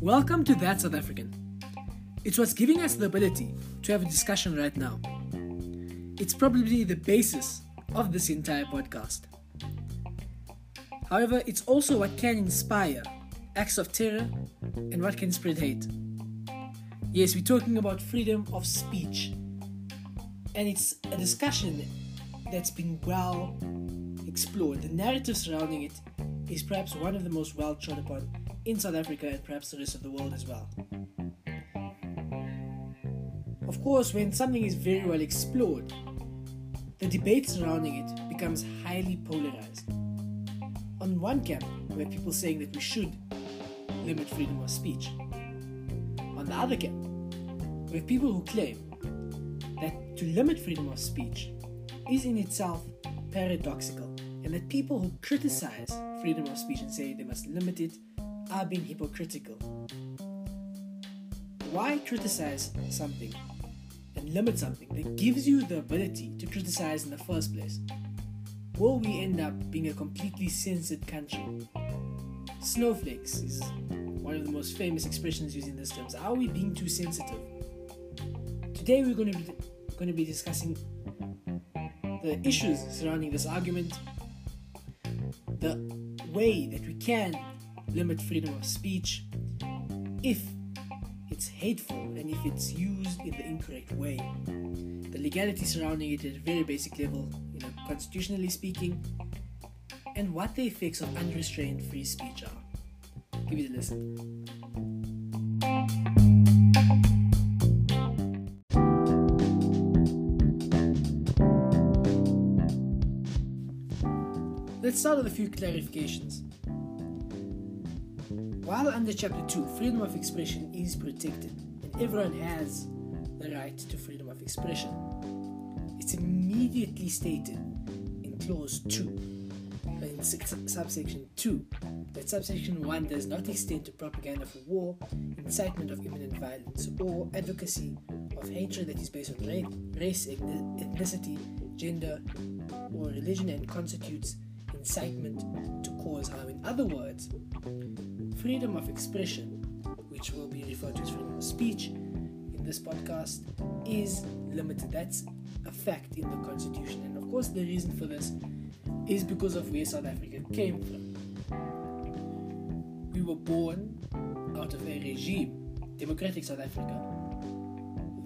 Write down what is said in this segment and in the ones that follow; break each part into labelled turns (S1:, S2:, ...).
S1: Welcome to That South African. It's what's giving us the ability to have a discussion right now. It's probably the basis of this entire podcast. However, it's also what can inspire acts of terror and what can spread hate. Yes, we're talking about freedom of speech. And it's a discussion that's been well explored. The narrative surrounding it is perhaps one of the most well trodden upon in South Africa and perhaps the rest of the world as well. Of course, when something is very well explored, the debate surrounding it becomes highly polarized. On one camp, we have people saying that we should limit freedom of speech. On the other camp, we have people who claim that to limit freedom of speech is in itself paradoxical, and that people who criticize freedom of speech and say they must limit it are being hypocritical. Why criticize something and limit something that gives you the ability to criticize in the first place? Will we end up being a completely censored country? Snowflakes is one of the most famous expressions using this terms. Are we being too sensitive? Today we're going to be going to be discussing the issues surrounding this argument, the way that we can limit freedom of speech if it's hateful and if it's used in the incorrect way. The legality surrounding it at a very basic level, you know, constitutionally speaking, and what the effects of unrestrained free speech are. Give it a listen. Let's start with a few clarifications. While under Chapter 2, freedom of expression is protected and everyone has the right to freedom of expression, it's immediately stated in Clause 2, in subsection 2, that subsection 1 does not extend to propaganda for war, incitement of imminent violence, or advocacy of hatred that is based on race, ethnicity, gender, or religion and constitutes incitement to cause harm. In other words, freedom of expression, which will be referred to as freedom of speech in this podcast, is limited. That's a fact in the Constitution. And of course, the reason for this is because of where South Africa came from. We were born out of a regime, democratic South Africa,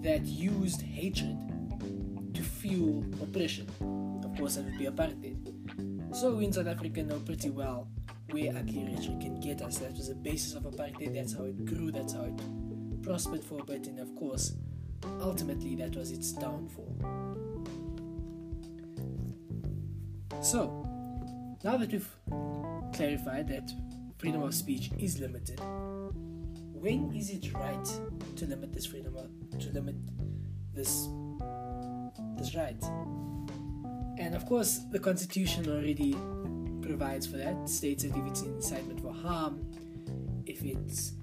S1: that used hatred to fuel oppression. Of course, that would be apartheid. So we in South Africa know pretty well where ugly rhetoric can get us. That was the basis of apartheid. That's how it grew. That's how it prospered for a bit. And of course, ultimately, that was its downfall. So, now that we've clarified that freedom of speech is limited, when is it right to limit this freedom of, to limit this this right? And of course, the Constitution already provides for that. States that if it's incitement for harm, if it's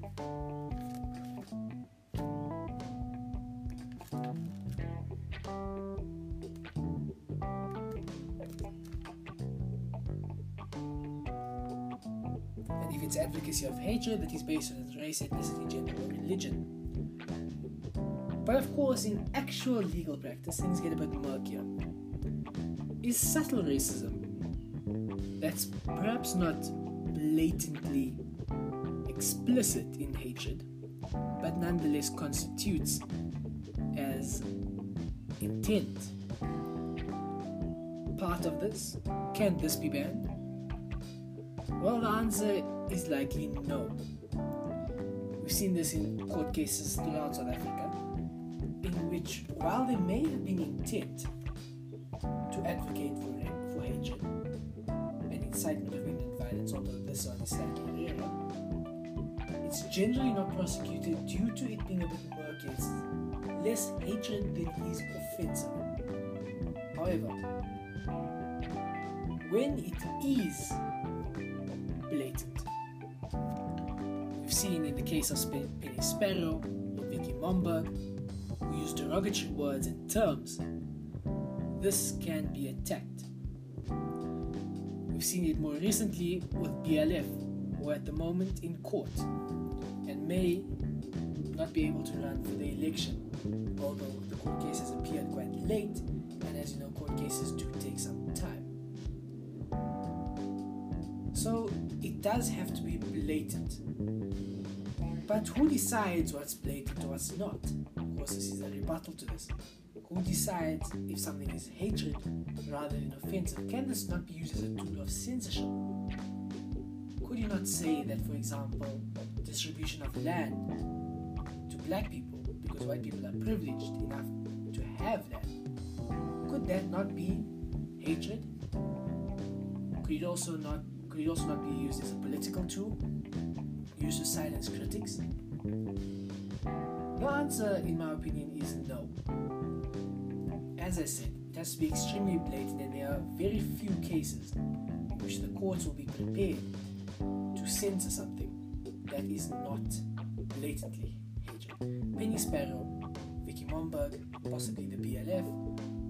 S1: and if it's advocacy of hatred that is based on race, ethnicity, gender, or religion. But of course, in actual legal practice, things get a bit murkier is subtle racism that's perhaps not blatantly explicit in hatred, but nonetheless constitutes as intent. Part of this, can this be banned? Well, the answer is likely no. We've seen this in court cases throughout South Africa, in which, while there may have been intent to advocate for, for hatred and incitement of imminent violence, although this is slightly rarer. It's generally not prosecuted due to it being a bit more It's less hatred than is offensive. However, when it is blatant, we've seen in the case of Penny Sparrow or Vicky Momberg, who used derogatory words and terms this can be attacked. We've seen it more recently with BLF, who are at the moment in court and may not be able to run for the election, although the court case has appeared quite late, and as you know, court cases do take some time. So it does have to be blatant. But who decides what's blatant or what's not? Of course, this is a rebuttal to this. Who decides if something is hatred rather than offensive? Can this not be used as a tool of censorship? Could you not say that, for example, distribution of land to black people, because white people are privileged enough to have land, could that not be hatred? Could it also not could it also not be used as a political tool, used to silence critics? The answer, in my opinion, is no. As I said, it has to be extremely blatant, and there are very few cases in which the courts will be prepared to censor something that is not blatantly hatred. Penny Sparrow, Vicky Momberg, possibly the BLF,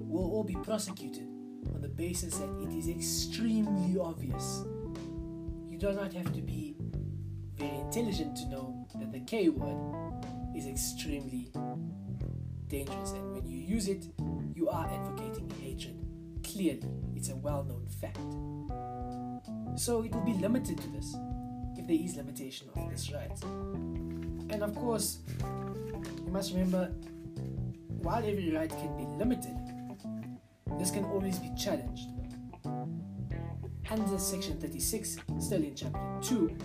S1: will all be prosecuted on the basis that it is extremely obvious. You do not have to be very intelligent to know that the K word is extremely dangerous, and when you use it, you are advocating hatred. Clearly, it's a well known fact. So it will be limited to this if there is limitation of this right. And of course, you must remember while every right can be limited, this can always be challenged. Under section 36, still in chapter 2,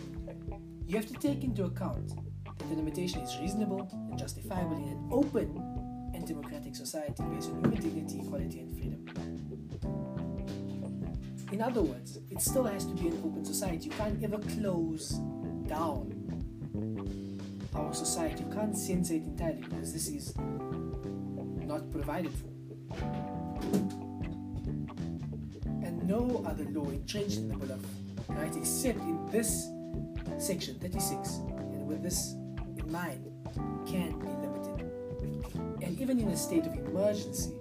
S1: you have to take into account that the limitation is reasonable and justifiable in an open and democratic society based on human dignity, equality, and freedom. In other words, it still has to be an open society. You can't ever close down our society. You can't censor it entirely because this is not provided for. And no other law entrenched in the Bill of Rights except in this section 36, and with this in mind, can be even in a state of emergency,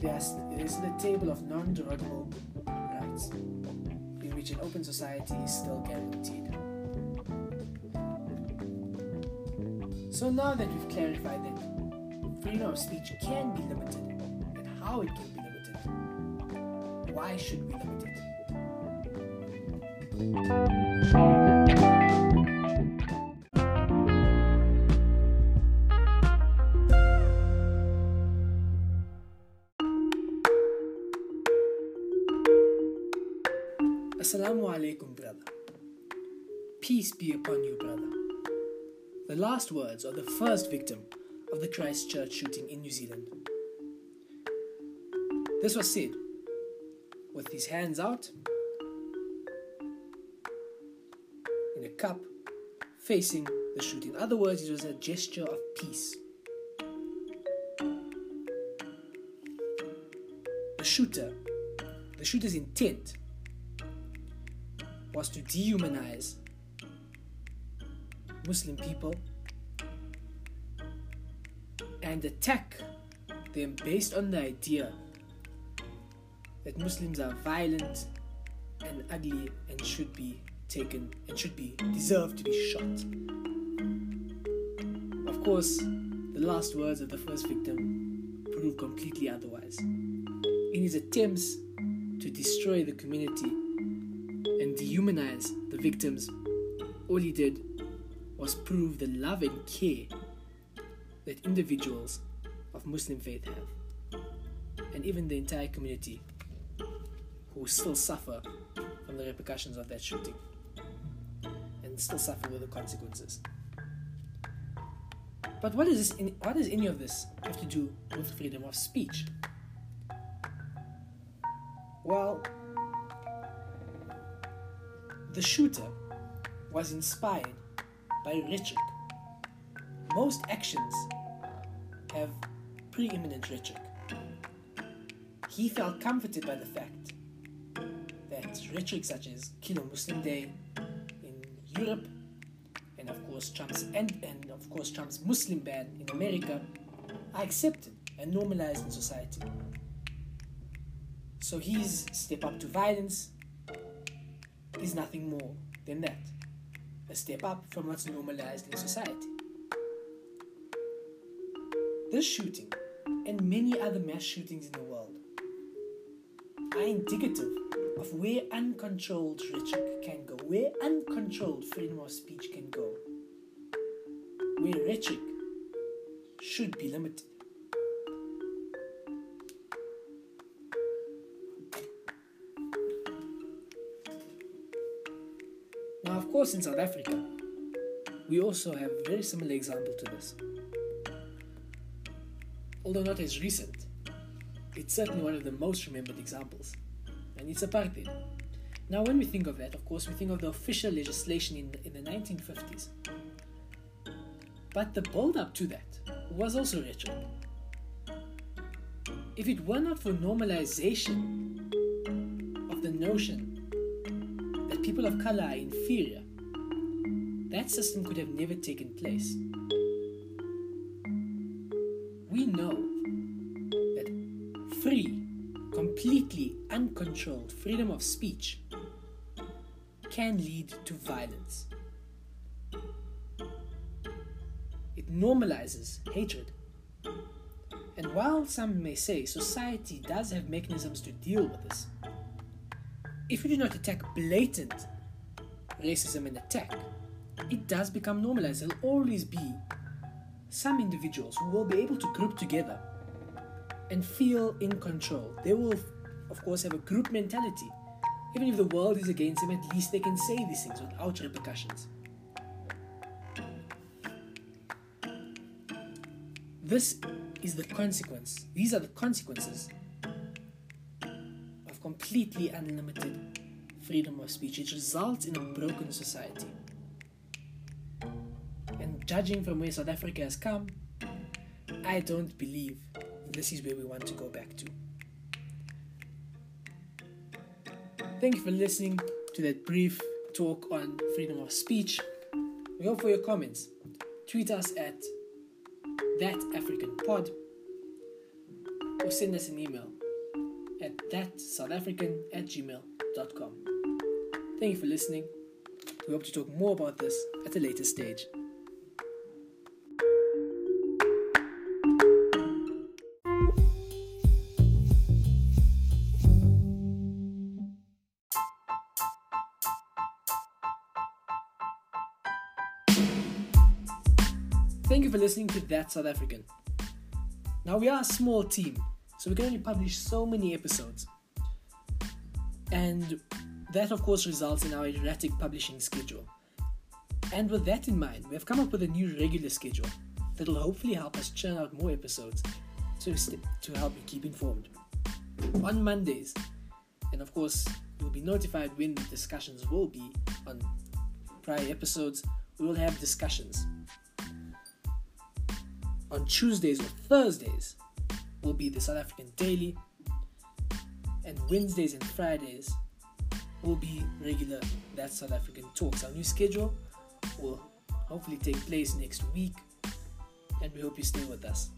S1: there's, there's the table of non derogable rights, in which an open society is still guaranteed. So now that we've clarified that freedom of speech can be limited and how it can be limited, why should we limit it? Assalamu alaikum, brother. Peace be upon you, brother. The last words of the first victim of the Christchurch shooting in New Zealand. This was said with his hands out in a cup facing the shooter. In other words, it was a gesture of peace. The shooter, the shooter's intent was to dehumanize Muslim people and attack them based on the idea that Muslims are violent and ugly and should be taken and should be deserved to be shot. Of course, the last words of the first victim prove completely otherwise. In his attempts to destroy the community and dehumanize the victims, all he did was prove the love and care that individuals of Muslim faith have, and even the entire community who still suffer from the repercussions of that shooting and still suffer with the consequences. But what, is this, what does any of this have to do with freedom of speech? The shooter was inspired by rhetoric. Most actions have preeminent rhetoric. He felt comforted by the fact that rhetoric such as Kill Muslim Day in Europe, and of course Trump's and, and of course Trump's Muslim ban in America are accepted and normalized in society. So his step up to violence is nothing more than that a step up from what's normalized in society. This shooting and many other mass shootings in the world are indicative of where uncontrolled rhetoric can go, where uncontrolled freedom of speech can go, where rhetoric should be limited. Course, in South Africa, we also have a very similar example to this. Although not as recent, it's certainly one of the most remembered examples, and it's apartheid. Now, when we think of that, of course, we think of the official legislation in, in the 1950s. But the build up to that was also rhetoric. If it were not for normalization of the notion that people of color are inferior, that system could have never taken place. We know that free, completely uncontrolled freedom of speech can lead to violence. It normalizes hatred. And while some may say society does have mechanisms to deal with this, if we do not attack blatant racism and attack, it does become normalized. There'll always be some individuals who will be able to group together and feel in control. They will, of course, have a group mentality. Even if the world is against them, at least they can say these things without repercussions. This is the consequence. These are the consequences of completely unlimited freedom of speech. It results in a broken society. Judging from where South Africa has come, I don't believe this is where we want to go back to. Thank you for listening to that brief talk on freedom of speech. We hope for your comments. Tweet us at that African pod or send us an email at thatsouthafrican at gmail.com. Thank you for listening. We hope to talk more about this at a later stage. Listening to That South African. Now, we are a small team, so we can only publish so many episodes. And that, of course, results in our erratic publishing schedule. And with that in mind, we have come up with a new regular schedule that will hopefully help us churn out more episodes to, to help you keep informed. On Mondays, and of course, you'll be notified when the discussions will be on prior episodes, we will have discussions on Tuesdays or Thursdays will be the South African Daily, and Wednesdays and Fridays will be regular That South African Talks. Our new schedule will hopefully take place next week, and we hope you stay with us.